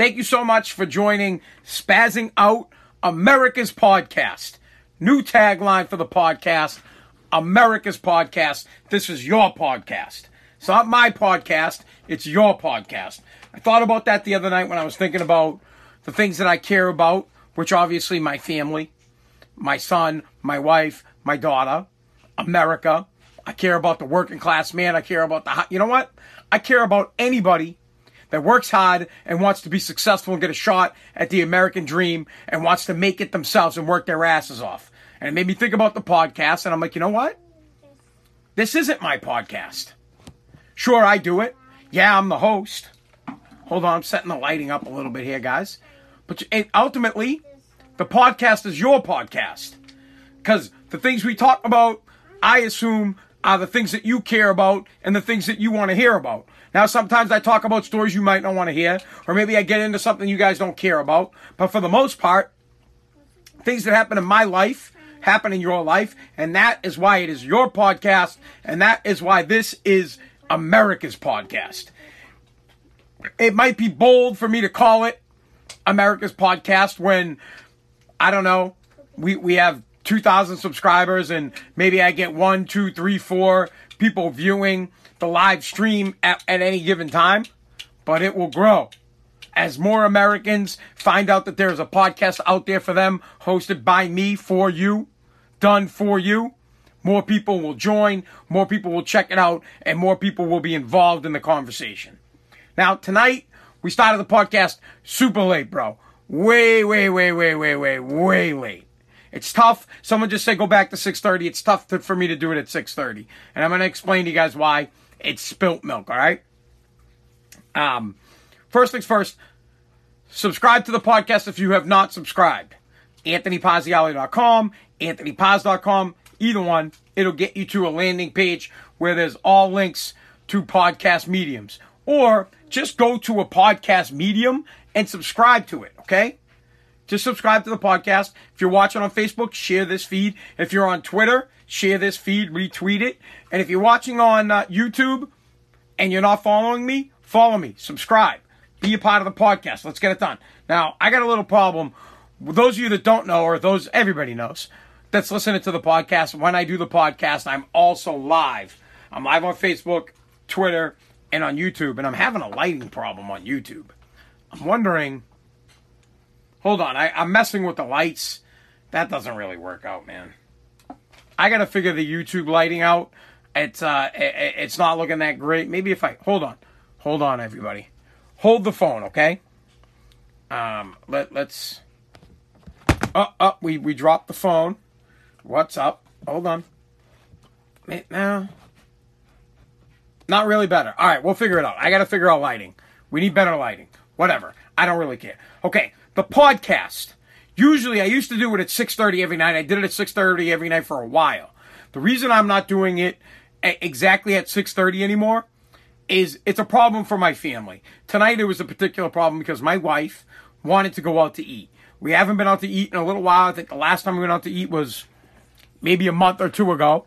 Thank you so much for joining Spazzing Out America's Podcast. New tagline for the podcast America's Podcast. This is your podcast. It's not my podcast, it's your podcast. I thought about that the other night when I was thinking about the things that I care about, which obviously my family, my son, my wife, my daughter, America. I care about the working class man. I care about the, you know what? I care about anybody that works hard and wants to be successful and get a shot at the American dream and wants to make it themselves and work their asses off. And it made me think about the podcast, and I'm like, you know what? This isn't my podcast. Sure, I do it. Yeah, I'm the host. Hold on, I'm setting the lighting up a little bit here, guys. But ultimately, the podcast is your podcast. Because the things we talk about, I assume, are the things that you care about and the things that you want to hear about. Now, sometimes I talk about stories you might not want to hear, or maybe I get into something you guys don't care about. But for the most part, things that happen in my life happen in your life, and that is why it is your podcast, and that is why this is America's podcast. It might be bold for me to call it America's podcast when I don't know, we, we have 2,000 subscribers and maybe I get one, two, three, four people viewing the live stream at, at any given time, but it will grow. As more Americans find out that there's a podcast out there for them, hosted by me for you, done for you, more people will join, more people will check it out, and more people will be involved in the conversation. Now, tonight, we started the podcast super late, bro. Way, way, way, way, way, way, way late. It's tough. Someone just said go back to 6:30. It's tough to, for me to do it at 6:30, and I'm going to explain to you guys why. It's spilt milk. All right. Um, first things first. Subscribe to the podcast if you have not subscribed. AnthonyPazziali.com, AnthonyPaz.com, either one. It'll get you to a landing page where there's all links to podcast mediums. Or just go to a podcast medium and subscribe to it, okay? Just subscribe to the podcast. If you're watching on Facebook, share this feed. If you're on Twitter, share this feed, retweet it. And if you're watching on uh, YouTube and you're not following me, follow me, subscribe, be a part of the podcast. Let's get it done. Now, I got a little problem. Those of you that don't know, or those everybody knows, that's listening to the podcast, when I do the podcast, I'm also live. I'm live on Facebook, Twitter, and on YouTube, and I'm having a lighting problem on YouTube. I'm wondering Hold on, I, I'm messing with the lights. That doesn't really work out, man. I gotta figure the YouTube lighting out. It's uh, it, it's not looking that great. Maybe if I hold on, hold on, everybody, hold the phone, okay? Um, let let's. Oh, oh, we we dropped the phone. What's up? Hold on. Now, not really better. All right, we'll figure it out. I gotta figure out lighting. We need better lighting. Whatever. I don't really care. Okay, the podcast. Usually I used to do it at 6:30 every night. I did it at 6:30 every night for a while. The reason I'm not doing it exactly at 6:30 anymore is it's a problem for my family. Tonight it was a particular problem because my wife wanted to go out to eat. We haven't been out to eat in a little while. I think the last time we went out to eat was maybe a month or two ago.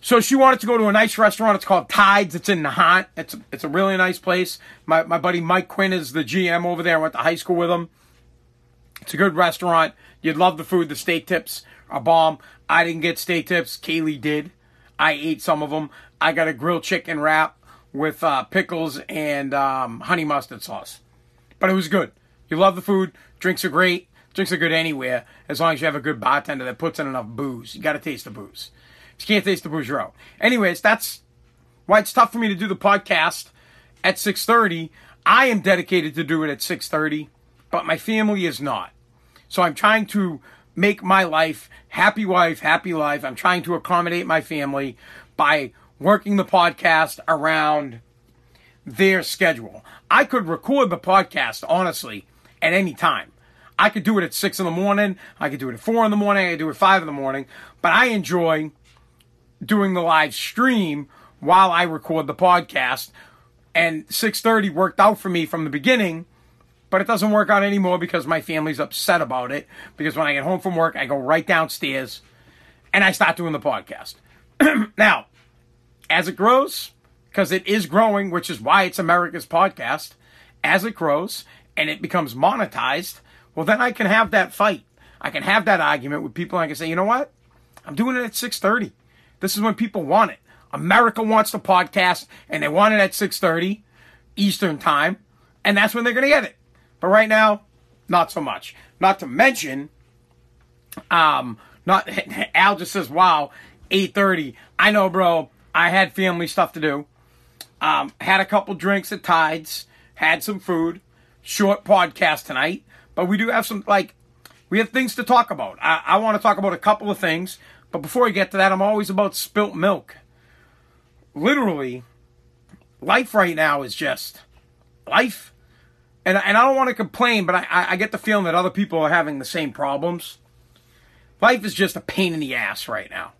So she wanted to go to a nice restaurant. It's called Tides. It's in Nahant. It's a, it's a really nice place. My, my buddy Mike Quinn is the GM over there. I went to high school with him. It's a good restaurant. You'd love the food. The steak tips are bomb. I didn't get steak tips. Kaylee did. I ate some of them. I got a grilled chicken wrap with uh, pickles and um, honey mustard sauce. But it was good. You love the food. Drinks are great. Drinks are good anywhere as long as you have a good bartender that puts in enough booze. You got to taste the booze. If you can't taste the booze, you're out. Anyways, that's why it's tough for me to do the podcast at 6.30. I am dedicated to do it at 6.30, but my family is not. So I'm trying to make my life happy wife, happy life. I'm trying to accommodate my family by working the podcast around their schedule. I could record the podcast, honestly, at any time. I could do it at six in the morning. I could do it at four in the morning. I could do it at five in the morning. But I enjoy doing the live stream while I record the podcast. And 6:30 worked out for me from the beginning but it doesn't work out anymore because my family's upset about it. Because when I get home from work, I go right downstairs and I start doing the podcast. now, as it grows, because it is growing, which is why it's America's podcast, as it grows and it becomes monetized, well, then I can have that fight. I can have that argument with people. And I can say, you know what? I'm doing it at 6:30. This is when people want it. America wants the podcast, and they want it at 6:30 Eastern time, and that's when they're going to get it. But right now, not so much. Not to mention, um, not Al just says, "Wow, 8:30." I know, bro. I had family stuff to do. Um, had a couple drinks at Tides. Had some food. Short podcast tonight, but we do have some like we have things to talk about. I, I want to talk about a couple of things, but before we get to that, I'm always about spilt milk. Literally, life right now is just life. And, and I don't want to complain, but I, I get the feeling that other people are having the same problems. Life is just a pain in the ass right now.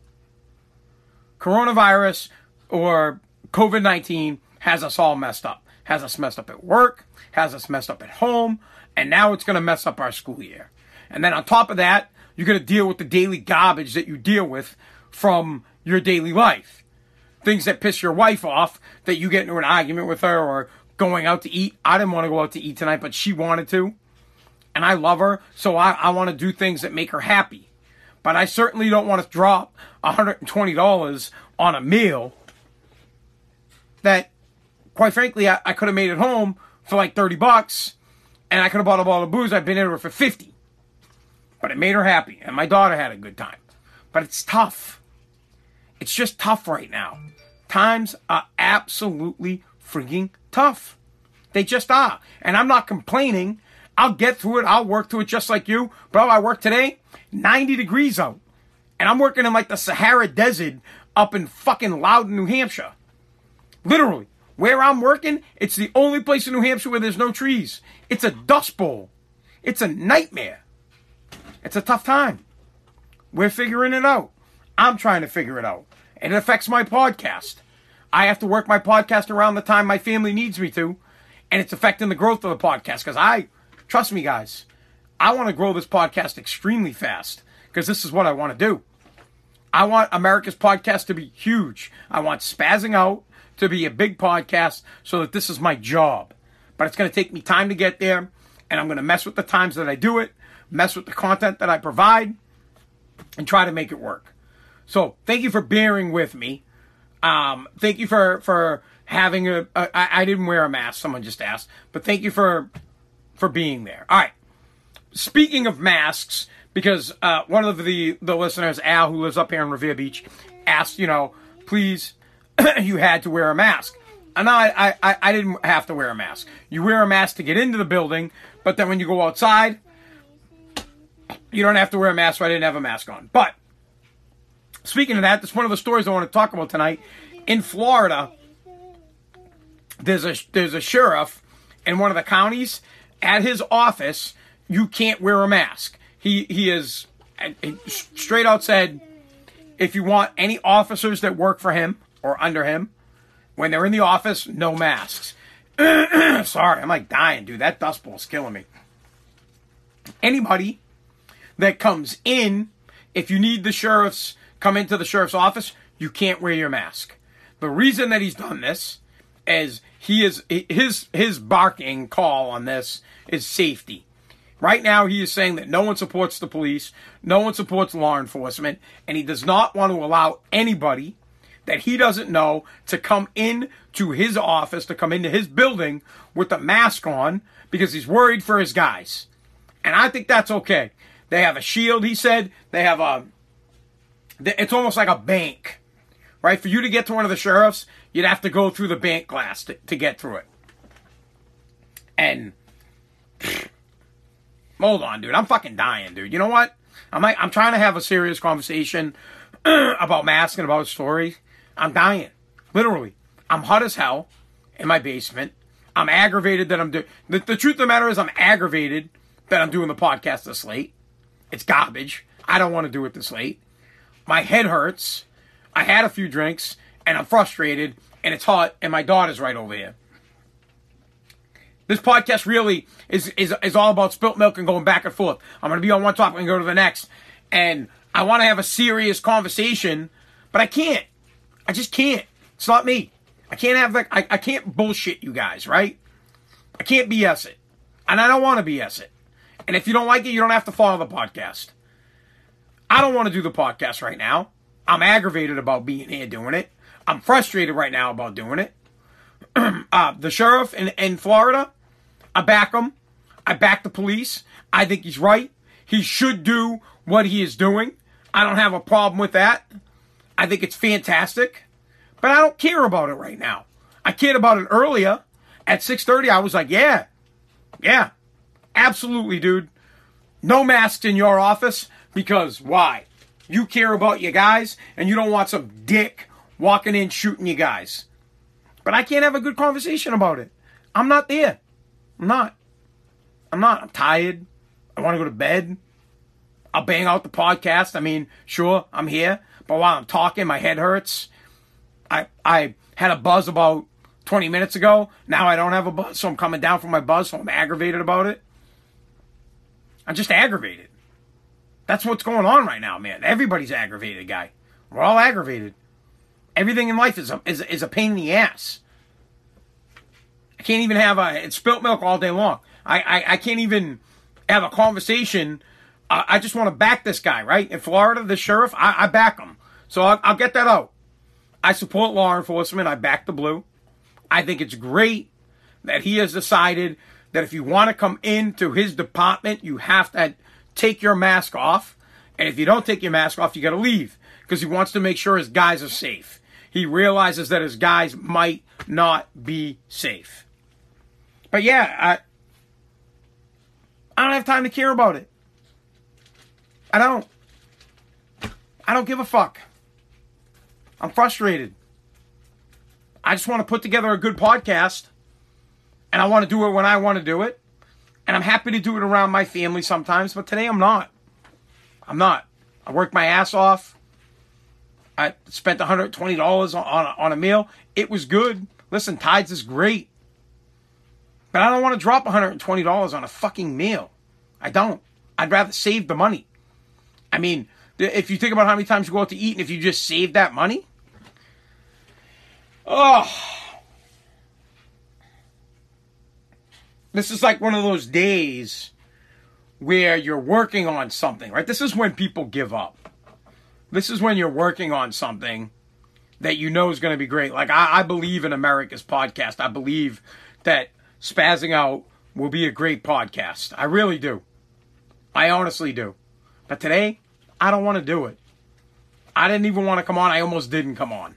Coronavirus or COVID 19 has us all messed up. Has us messed up at work, has us messed up at home, and now it's going to mess up our school year. And then on top of that, you're going to deal with the daily garbage that you deal with from your daily life. Things that piss your wife off, that you get into an argument with her or going out to eat. I didn't want to go out to eat tonight, but she wanted to. And I love her, so I, I want to do things that make her happy. But I certainly don't want to drop $120 on a meal that, quite frankly, I, I could have made at home for like 30 bucks and I could have bought a bottle of booze. I've been in her for 50. But it made her happy, and my daughter had a good time. But it's tough. It's just tough right now. Times are absolutely freaking tough. They just are. And I'm not complaining. I'll get through it. I'll work through it just like you. Bro, I work today, 90 degrees out. And I'm working in like the Sahara Desert up in fucking Loudon, New Hampshire. Literally. Where I'm working, it's the only place in New Hampshire where there's no trees. It's a dust bowl. It's a nightmare. It's a tough time. We're figuring it out. I'm trying to figure it out. And it affects my podcast. I have to work my podcast around the time my family needs me to. And it's affecting the growth of the podcast. Because I, trust me, guys, I want to grow this podcast extremely fast. Because this is what I want to do. I want America's podcast to be huge. I want Spazzing Out to be a big podcast so that this is my job. But it's going to take me time to get there. And I'm going to mess with the times that I do it, mess with the content that I provide, and try to make it work. So thank you for bearing with me. Um, thank you for for having a. a I, I didn't wear a mask. Someone just asked, but thank you for for being there. All right. Speaking of masks, because uh, one of the the listeners, Al, who lives up here in Revere Beach, asked, you know, please, you had to wear a mask. And I, I, I didn't have to wear a mask. You wear a mask to get into the building, but then when you go outside, you don't have to wear a mask. So I didn't have a mask on. But Speaking of that, that's one of the stories I want to talk about tonight. In Florida, there's a there's a sheriff in one of the counties. At his office, you can't wear a mask. He he is he straight out said, if you want any officers that work for him or under him, when they're in the office, no masks. Sorry, I'm like dying, dude. That dust bowl is killing me. Anybody that comes in, if you need the sheriff's come into the sheriff's office, you can't wear your mask. The reason that he's done this is he is his his barking call on this is safety. Right now, he is saying that no one supports the police, no one supports law enforcement, and he does not want to allow anybody that he doesn't know to come in to his office, to come into his building with a mask on because he's worried for his guys. And I think that's okay. They have a shield, he said. They have a it's almost like a bank, right? For you to get to one of the sheriffs, you'd have to go through the bank glass to, to get through it. And hold on, dude, I'm fucking dying, dude. You know what? I'm like, I'm trying to have a serious conversation about masks and about stories. I'm dying, literally. I'm hot as hell in my basement. I'm aggravated that I'm doing. The, the truth of the matter is, I'm aggravated that I'm doing the podcast this late. It's garbage. I don't want to do it this late. My head hurts. I had a few drinks and I'm frustrated and it's hot and my daughter's right over here. This podcast really is, is, is all about spilt milk and going back and forth. I'm going to be on one topic and go to the next. And I want to have a serious conversation, but I can't. I just can't. It's not me. I can't have like, I, I can't bullshit you guys, right? I can't BS it. And I don't want to BS it. And if you don't like it, you don't have to follow the podcast. I don't want to do the podcast right now. I'm aggravated about being here doing it. I'm frustrated right now about doing it. uh, the sheriff in, in Florida, I back him. I back the police. I think he's right. He should do what he is doing. I don't have a problem with that. I think it's fantastic. But I don't care about it right now. I cared about it earlier. At 6:30 I was like, "Yeah. Yeah. Absolutely, dude. No masks in your office because why? You care about your guys and you don't want some dick walking in shooting you guys. But I can't have a good conversation about it. I'm not there. I'm not. I'm not. I'm tired. I want to go to bed. I'll bang out the podcast. I mean, sure, I'm here, but while I'm talking, my head hurts. I I had a buzz about 20 minutes ago. Now I don't have a buzz, so I'm coming down from my buzz, so I'm aggravated about it. I'm just aggravated. That's what's going on right now, man. Everybody's aggravated, guy. We're all aggravated. Everything in life is a, is, is a pain in the ass. I can't even have a it's spilt milk all day long. I, I, I can't even have a conversation. I, I just want to back this guy, right? In Florida, the sheriff, I, I back him. So I'll, I'll get that out. I support law enforcement. I back the blue. I think it's great that he has decided that if you want to come into his department, you have to take your mask off. And if you don't take your mask off, you got to leave because he wants to make sure his guys are safe. He realizes that his guys might not be safe. But yeah, I, I don't have time to care about it. I don't. I don't give a fuck. I'm frustrated. I just want to put together a good podcast and I want to do it when I want to do it. And I'm happy to do it around my family sometimes, but today I'm not. I'm not. I worked my ass off. I spent $120 on, on, on a meal. It was good. Listen, Tides is great. But I don't want to drop $120 on a fucking meal. I don't. I'd rather save the money. I mean, if you think about how many times you go out to eat and if you just save that money, oh, this is like one of those days where you're working on something, right? This is when people give up. This is when you're working on something that you know is going to be great. Like, I, I believe in America's podcast. I believe that Spazzing Out will be a great podcast. I really do. I honestly do. But today, I don't want to do it. I didn't even want to come on. I almost didn't come on.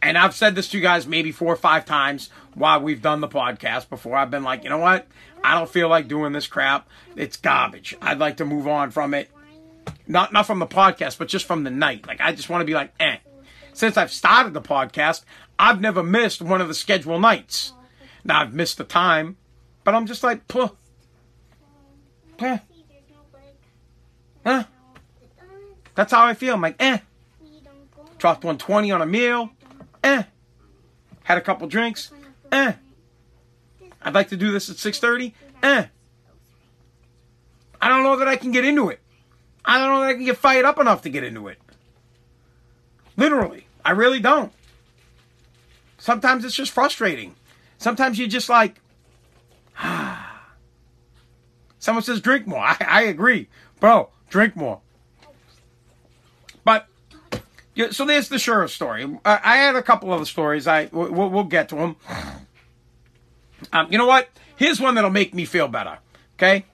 And I've said this to you guys maybe four or five times while we've done the podcast before. I've been like, you know what? I don't feel like doing this crap. It's garbage. I'd like to move on from it. Not not from the podcast, but just from the night. Like I just want to be like, eh. Since I've started the podcast, I've never missed one of the scheduled nights. Now I've missed the time, but I'm just like, puh. Puh. That's how I feel. I'm like, eh. Dropped 120 on a meal. Eh. Had a couple drinks. Eh. I'd like to do this at 6:30. Eh. I don't know that I can get into it. I don't know that I can get fired up enough to get into it. Literally, I really don't. Sometimes it's just frustrating. Sometimes you just like, ah. Someone says drink more. I, I agree, bro. Drink more. So there's the sheriff story. I, I had a couple other stories. I we'll, we'll get to them. Um, you know what? Here's one that'll make me feel better. Okay.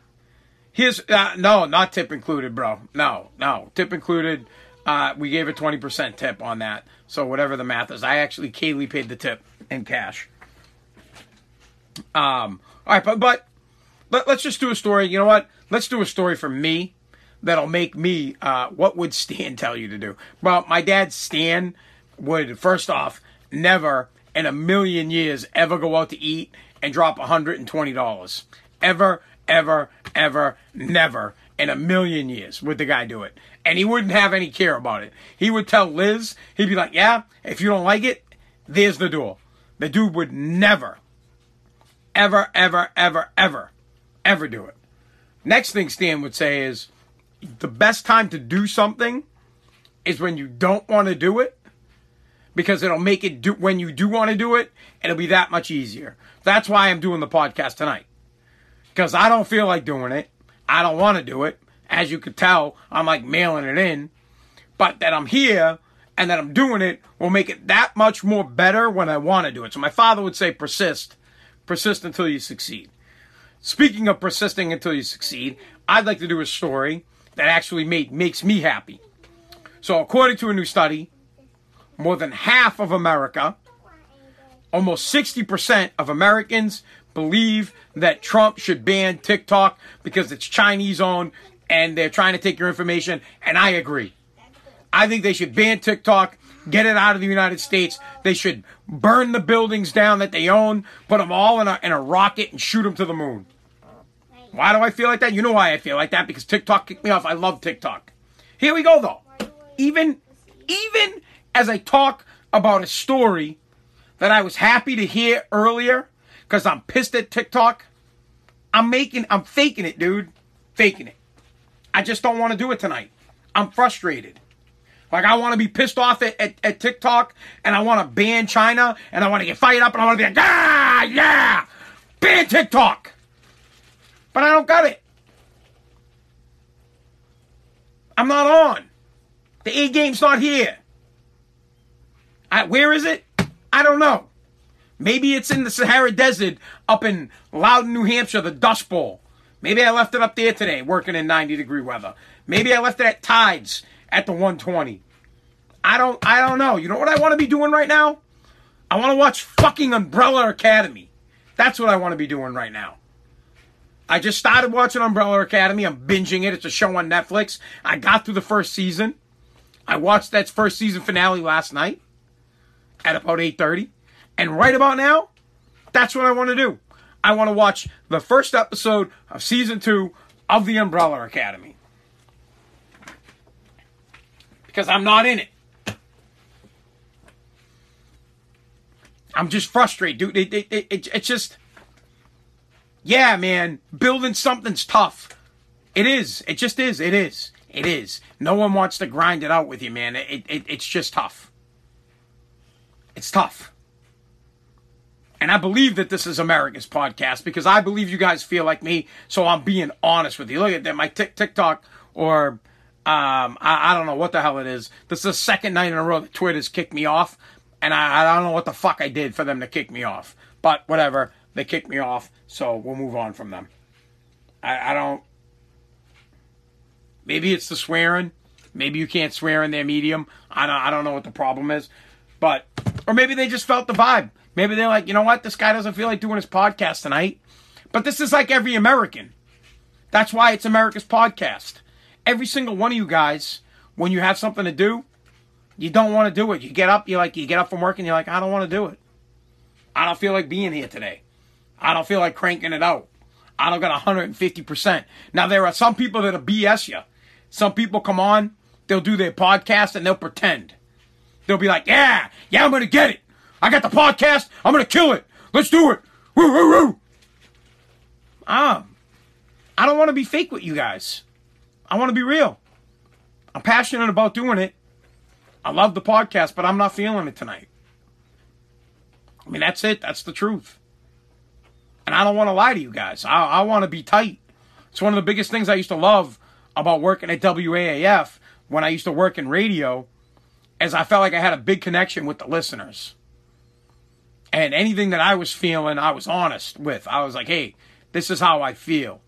Here's uh, no, not tip included, bro. No, no tip included. Uh, we gave a twenty percent tip on that. So whatever the math is, I actually Kaylee paid the tip in cash. Um. All right, but but let, us just do a story. You know what? Let's do a story for me that'll make me. Uh, what would Stan tell you to do? Well, my dad Stan would first off never in a million years ever go out to eat and drop $120. Ever, ever, ever, never in a million years would the guy do it. And he wouldn't have any care about it. He would tell Liz, he'd be like, yeah, if you don't like it, there's the door. The dude would never, ever, ever, ever, ever, ever do it. Next thing Stan would say is the best time to do something is when you don't want to do it because it'll make it do when you do want to do it, it'll be that much easier. That's why I'm doing the podcast tonight. because I don't feel like doing it. I don't want to do it. As you could tell, I'm like mailing it in. But that I'm here and that I'm doing it will make it that much more better when I want to do it. So my father would say persist. Persist until you succeed. Speaking of persisting until you succeed, I'd like to do a story that actually made, makes me happy. So according to a new study, more than half of America, almost 60% of Americans believe that Trump should ban TikTok because it's Chinese owned and they're trying to take your information. And I agree. I think they should ban TikTok, get it out of the United States. They should burn the buildings down that they own, put them all in a, in a rocket and shoot them to the moon. Why do I feel like that? You know why I feel like that? Because TikTok kicked me off. I love TikTok. Here we go though. Even, even as I talk about a story that I was happy to hear earlier, because I'm pissed at TikTok, I'm making, I'm faking it, dude. Faking it. I just don't want to do it tonight. I'm frustrated. Like I want to be pissed off at, at, at TikTok and I want to ban China and I want to get fired up and I want to be like, ah, yeah, ban TikTok. But I don't got it. I'm not on. The A game's not here. I, where is it? I don't know. Maybe it's in the Sahara Desert up in Loudon, New Hampshire, the Dust Bowl. Maybe I left it up there today, working in 90 degree weather. Maybe I left it at Tides at the 120. I don't I don't know. You know what I want to be doing right now? I want to watch fucking Umbrella Academy. That's what I want to be doing right now. I just started watching Umbrella Academy. I'm binging it. It's a show on Netflix. I got through the first season. I watched that first season finale last night at about 8:30. And right about now, that's what I want to do. I want to watch the first episode of season 2 of The Umbrella Academy. Because I'm not in it. I'm just frustrated, dude. It, it, it, it, it's just, yeah, man, building something's tough. It is. It just is. It is. It is. No one wants to grind it out with you, man. It, it, it's just tough. It's tough. And I believe that this is America's podcast because I believe you guys feel like me. So I'm being honest with you. Look at that. My TikTok or um, I, I, don't know what the hell it is. This is the second night in a row that Twitter's kicked me off and I, I don't know what the fuck I did for them to kick me off. But whatever, they kicked me off, so we'll move on from them. I, I don't. Maybe it's the swearing. Maybe you can't swear in their medium. I don't. I don't know what the problem is, but or maybe they just felt the vibe. Maybe they're like, you know what, this guy doesn't feel like doing his podcast tonight. But this is like every American. That's why it's America's podcast. Every single one of you guys, when you have something to do, you don't want to do it. You get up, you like you get up from work and you're like, I don't want to do it. I don't feel like being here today. I don't feel like cranking it out. I don't got 150%. Now there are some people that'll BS you. Some people come on, they'll do their podcast and they'll pretend. They'll be like, yeah, yeah, I'm gonna get it. I got the podcast. I'm gonna kill it. Let's do it. Woo, woo, woo. Ah, I don't want to be fake with you guys. I want to be real. I'm passionate about doing it. I love the podcast, but I'm not feeling it tonight. I mean, that's it. That's the truth. And I don't want to lie to you guys. I, I want to be tight. It's one of the biggest things I used to love about working at WAAF when I used to work in radio, as I felt like I had a big connection with the listeners. And anything that I was feeling, I was honest with. I was like, hey, this is how I feel.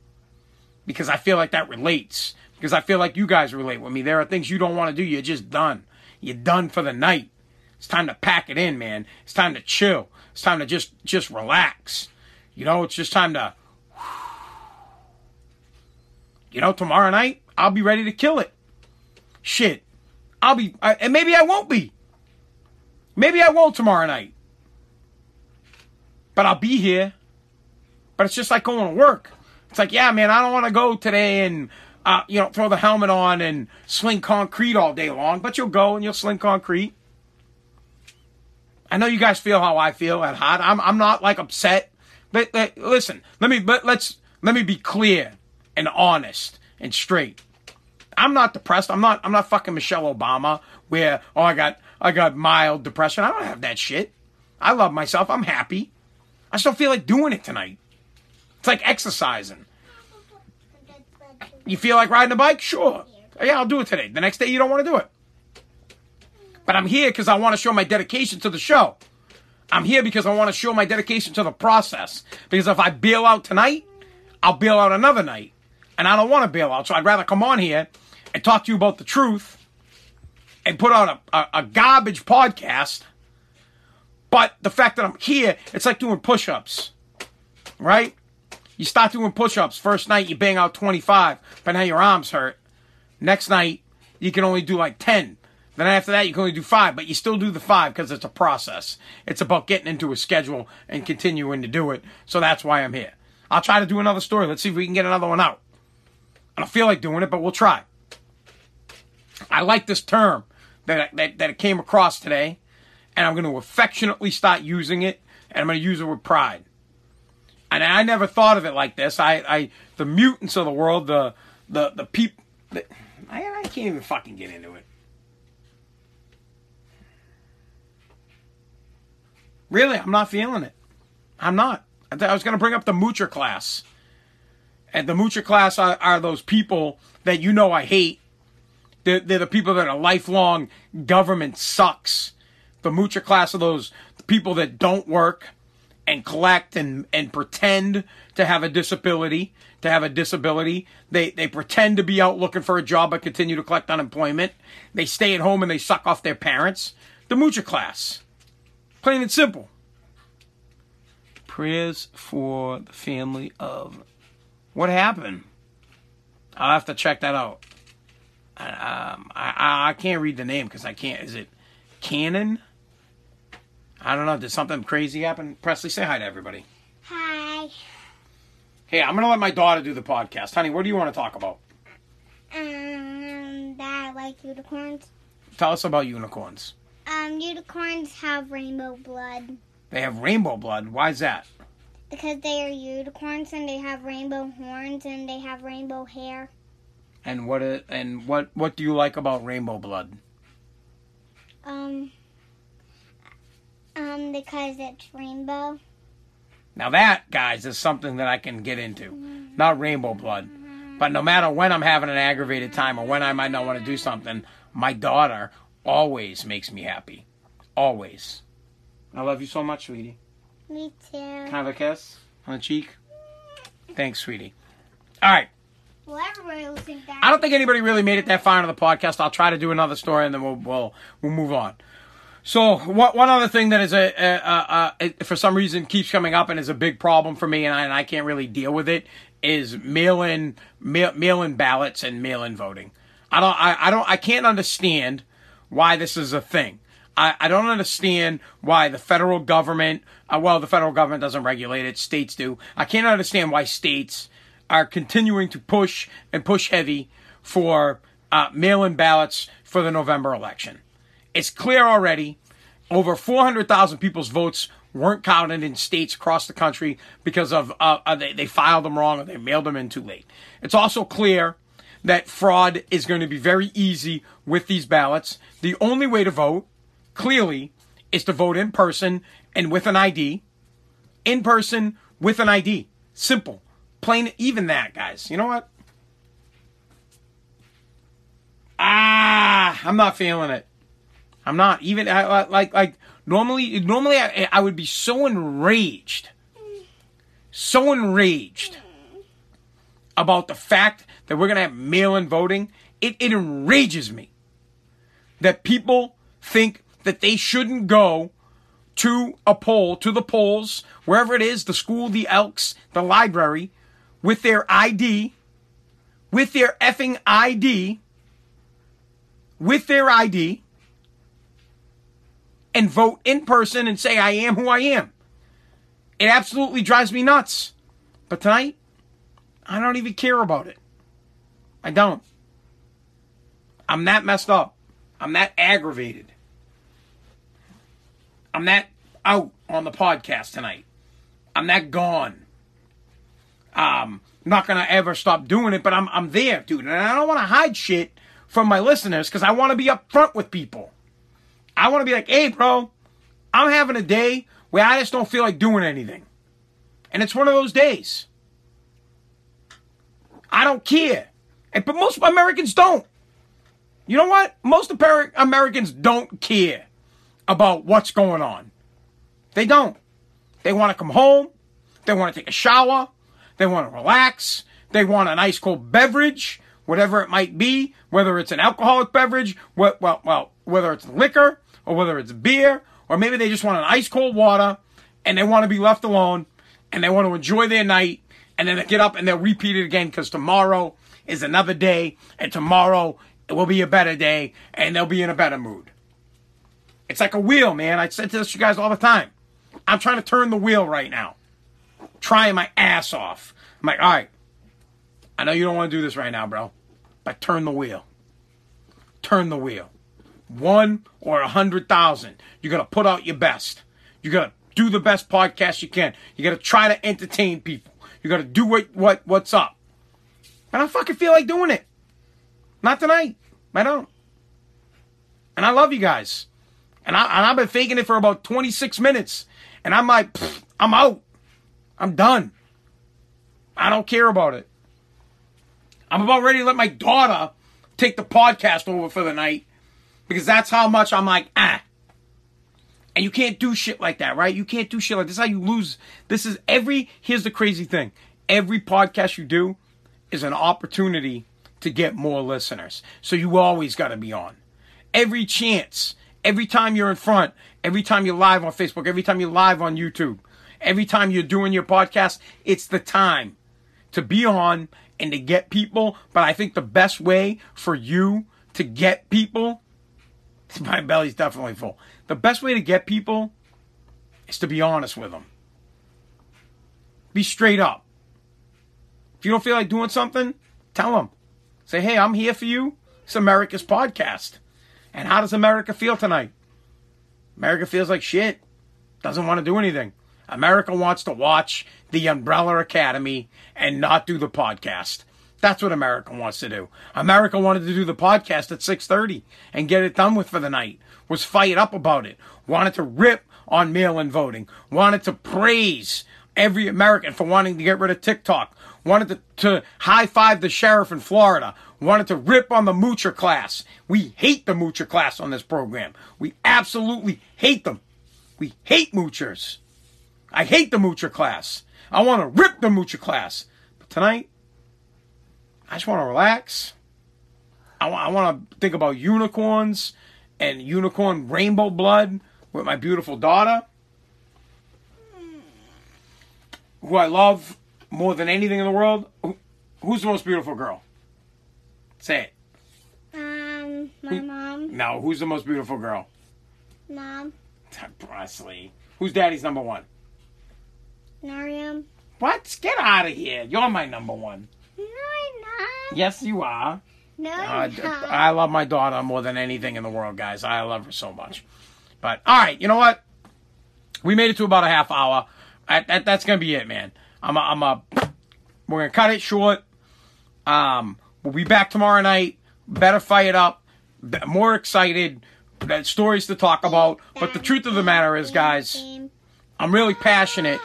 Because I feel like that relates. Because I feel like you guys relate with me. There are things you don't want to do, you're just done. You're done for the night. It's time to pack it in, man. It's time to chill. It's time to just just relax. You know, it's just time to You know, tomorrow night I'll be ready to kill it. Shit. I'll be I, and maybe I won't be. Maybe I won't tomorrow night. But I'll be here. But it's just like going to work. It's like, yeah, man, I don't want to go today and uh, you know, throw the helmet on and sling concrete all day long, but you'll go and you'll sling concrete. I know you guys feel how I feel at hot. I'm I'm not like upset. But, but listen, let me but let's let me be clear and honest and straight. I'm not depressed. I'm not I'm not fucking Michelle Obama where oh I got I got mild depression. I don't have that shit. I love myself. I'm happy. I still feel like doing it tonight. It's like exercising. You feel like riding a bike? Sure. Yeah, I'll do it today. The next day you don't want to do it. But I'm here because I want to show my dedication to the show. I'm here because I want to show my dedication to the process. Because if I bail out tonight, I'll bail out another night. And I don't want to bail out. So I'd rather come on here and talk to you about the truth and put out a, a, a garbage podcast. But the fact that I'm here, it's like doing push ups, right? You start doing push ups. First night, you bang out 25, but now your arms hurt. Next night, you can only do like 10. Then after that, you can only do five, but you still do the five because it's a process. It's about getting into a schedule and continuing to do it. So that's why I'm here. I'll try to do another story. Let's see if we can get another one out. I don't feel like doing it, but we'll try. I like this term that, that, that it came across today, and I'm going to affectionately start using it, and I'm going to use it with pride. And I never thought of it like this. I, I the mutants of the world, the the the people. I, I can't even fucking get into it. Really, I'm not feeling it. I'm not. I, th- I was going to bring up the Moocher class. And the Moocher class are, are, those people that you know I hate. They're, they're the people that are lifelong government sucks. The Moocher class are those people that don't work and collect and, and pretend to have a disability, to have a disability. They, they pretend to be out looking for a job but continue to collect unemployment. They stay at home and they suck off their parents. The Moocher class. Plain and simple. Prayers for the family of. What happened? I'll have to check that out. Um, I, I can't read the name because I can't. Is it Canon? I don't know. Did something crazy happen? Presley, say hi to everybody. Hi. Hey, I'm gonna let my daughter do the podcast. Honey, what do you want to talk about? Um, that I like unicorns. Tell us about unicorns. Um, unicorns have rainbow blood. They have rainbow blood. Why is that? Because they are unicorns and they have rainbow horns and they have rainbow hair. And what? And what? What do you like about rainbow blood? Um. Um, because it's rainbow. Now that, guys, is something that I can get into. Not rainbow blood. But no matter when I'm having an aggravated time or when I might not want to do something, my daughter always makes me happy. Always. I love you so much, sweetie. Me too. Can I have a kiss on the cheek? Thanks, sweetie. All right. Well, everybody will think that. I don't think anybody really made it that far into the podcast. I'll try to do another story and then we'll we'll, we'll move on. So what, one other thing that is a, a, a, a, for some reason keeps coming up and is a big problem for me and I, and I can't really deal with it is mail-in mail, mail-in ballots and mail-in voting. I don't I, I don't I can't understand why this is a thing. I, I don't understand why the federal government, uh, well, the federal government doesn't regulate it, states do. I can't understand why states are continuing to push and push heavy for uh, mail in ballots for the November election. It's clear already over 400,000 people's votes weren't counted in states across the country because of uh, uh, they, they filed them wrong or they mailed them in too late. It's also clear that fraud is going to be very easy with these ballots. The only way to vote, clearly, is to vote in person and with an ID. In person with an ID. Simple. Plain, even that, guys. You know what? Ah, I'm not feeling it. I'm not even I, like like normally normally I, I would be so enraged, so enraged about the fact that we're gonna have mail-in voting. It it enrages me that people think that they shouldn't go to a poll, to the polls, wherever it is, the school, the Elks, the library, with their ID, with their effing ID, with their ID, and vote in person and say, I am who I am. It absolutely drives me nuts. But tonight, I don't even care about it. I don't. I'm that messed up. I'm that aggravated. I'm that out on the podcast tonight. I'm that gone. Um, not gonna ever stop doing it, but I'm I'm there, dude, and I don't want to hide shit from my listeners because I want to be upfront with people. I want to be like, hey, bro, I'm having a day where I just don't feel like doing anything, and it's one of those days. Don't care. And, but most Americans don't. You know what? Most Amer- Americans don't care about what's going on. They don't. They want to come home. They want to take a shower. They want to relax. They want an ice cold beverage, whatever it might be, whether it's an alcoholic beverage, well, well, well, whether it's liquor or whether it's beer, or maybe they just want an ice cold water and they want to be left alone and they want to enjoy their night and then they get up and they'll repeat it again because tomorrow is another day and tomorrow it will be a better day and they'll be in a better mood. It's like a wheel, man. I said this to you guys all the time. I'm trying to turn the wheel right now. Trying my ass off. I'm like, all right, I know you don't want to do this right now, bro, but turn the wheel. Turn the wheel. One or a hundred thousand. You gotta put out your best. You gotta do the best podcast you can. You gotta try to entertain people. You gotta do what what what's up. And I don't fucking feel like doing it. Not tonight. I don't. And I love you guys. And, I, and I've been faking it for about 26 minutes. And I'm like, I'm out. I'm done. I don't care about it. I'm about ready to let my daughter take the podcast over for the night because that's how much I'm like, ah. And you can't do shit like that, right? You can't do shit like this. How you lose. This is every. Here's the crazy thing. Every podcast you do is an opportunity to get more listeners. So you always got to be on. Every chance, every time you're in front, every time you're live on Facebook, every time you're live on YouTube, every time you're doing your podcast, it's the time to be on and to get people. But I think the best way for you to get people, my belly's definitely full. The best way to get people is to be honest with them. Be straight up. If you don't feel like doing something, tell them. Say, hey, I'm here for you. It's America's podcast. And how does America feel tonight? America feels like shit. Doesn't want to do anything. America wants to watch the Umbrella Academy and not do the podcast. That's what America wants to do. America wanted to do the podcast at 6:30 and get it done with for the night. Was fired up about it. Wanted to rip on mail-in voting. Wanted to praise every American for wanting to get rid of TikTok. Wanted to, to high five the sheriff in Florida. Wanted to rip on the moocher class. We hate the moocher class on this program. We absolutely hate them. We hate moochers. I hate the moocher class. I want to rip the moocher class. But tonight, I just want to relax. I want, I want to think about unicorns and unicorn rainbow blood with my beautiful daughter, who I love more than anything in the world. Who's the most beautiful girl? Say it. Um, my mom. No, who's the most beautiful girl? Mom. Presley. Who's daddy's number one? Narium. What? Get out of here. You're my number one. No, I'm not. Yes, you are. No, Uh. I love my daughter more than anything in the world, guys. I love her so much. But all right, you know what? We made it to about a half hour. I, that, that's gonna be it, man. I'm a, I'm a, we're gonna cut it short. Um, we'll be back tomorrow night. Better fired up, more excited. Stories to talk about. But the truth of the matter is, guys, I'm really passionate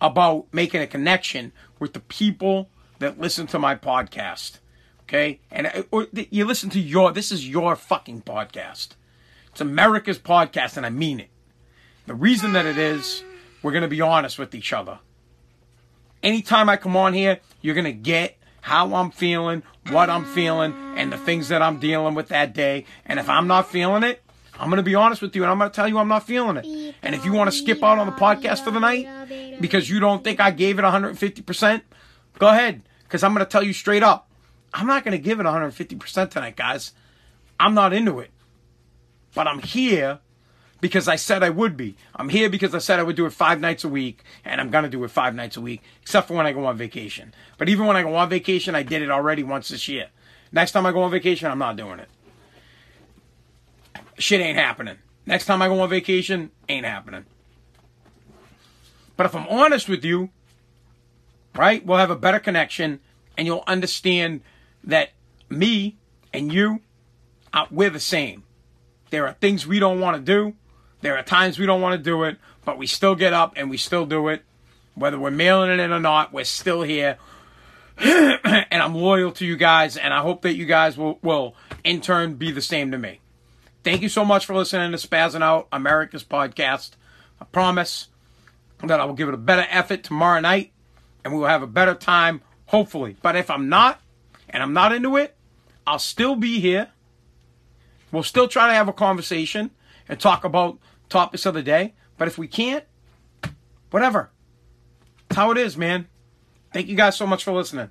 about making a connection with the people that listen to my podcast. Okay? And uh, or you listen to your, this is your fucking podcast. It's America's podcast, and I mean it. The reason that it is, we're to be honest with each other. Anytime I come on here, you're to get how I'm feeling, what I'm feeling, and the things that I'm dealing with that day. And if I'm not feeling it, I'm going to be honest with you and I'm going to tell you I'm not feeling it. And if you want to skip out on the podcast for the night because you don't think I gave it 150%, go ahead. Because I'm going to tell you straight up, I'm not going to give it 150% tonight, guys. I'm not into it. But I'm here because I said I would be. I'm here because I said I would do it five nights a week, and I'm gonna do it five nights a week, except for when I go on vacation. But even when I go on vacation, I did it already once this year. Next time I go on vacation, I'm not doing it. Shit ain't happening. Next time I go on vacation, ain't happening. But if I'm honest with you, right, we'll have a better connection, and you'll understand that me and you, uh, we're the same. There are things we don't want to do. There are times we don't want to do it, but we still get up and we still do it. Whether we're mailing it in or not, we're still here. and I'm loyal to you guys, and I hope that you guys will, will in turn be the same to me. Thank you so much for listening to Spazzing Out America's podcast. I promise that I will give it a better effort tomorrow night, and we will have a better time, hopefully. But if I'm not, and I'm not into it, I'll still be here. We'll still try to have a conversation and talk about topics of the day. But if we can't, whatever. That's how it is, man. Thank you guys so much for listening.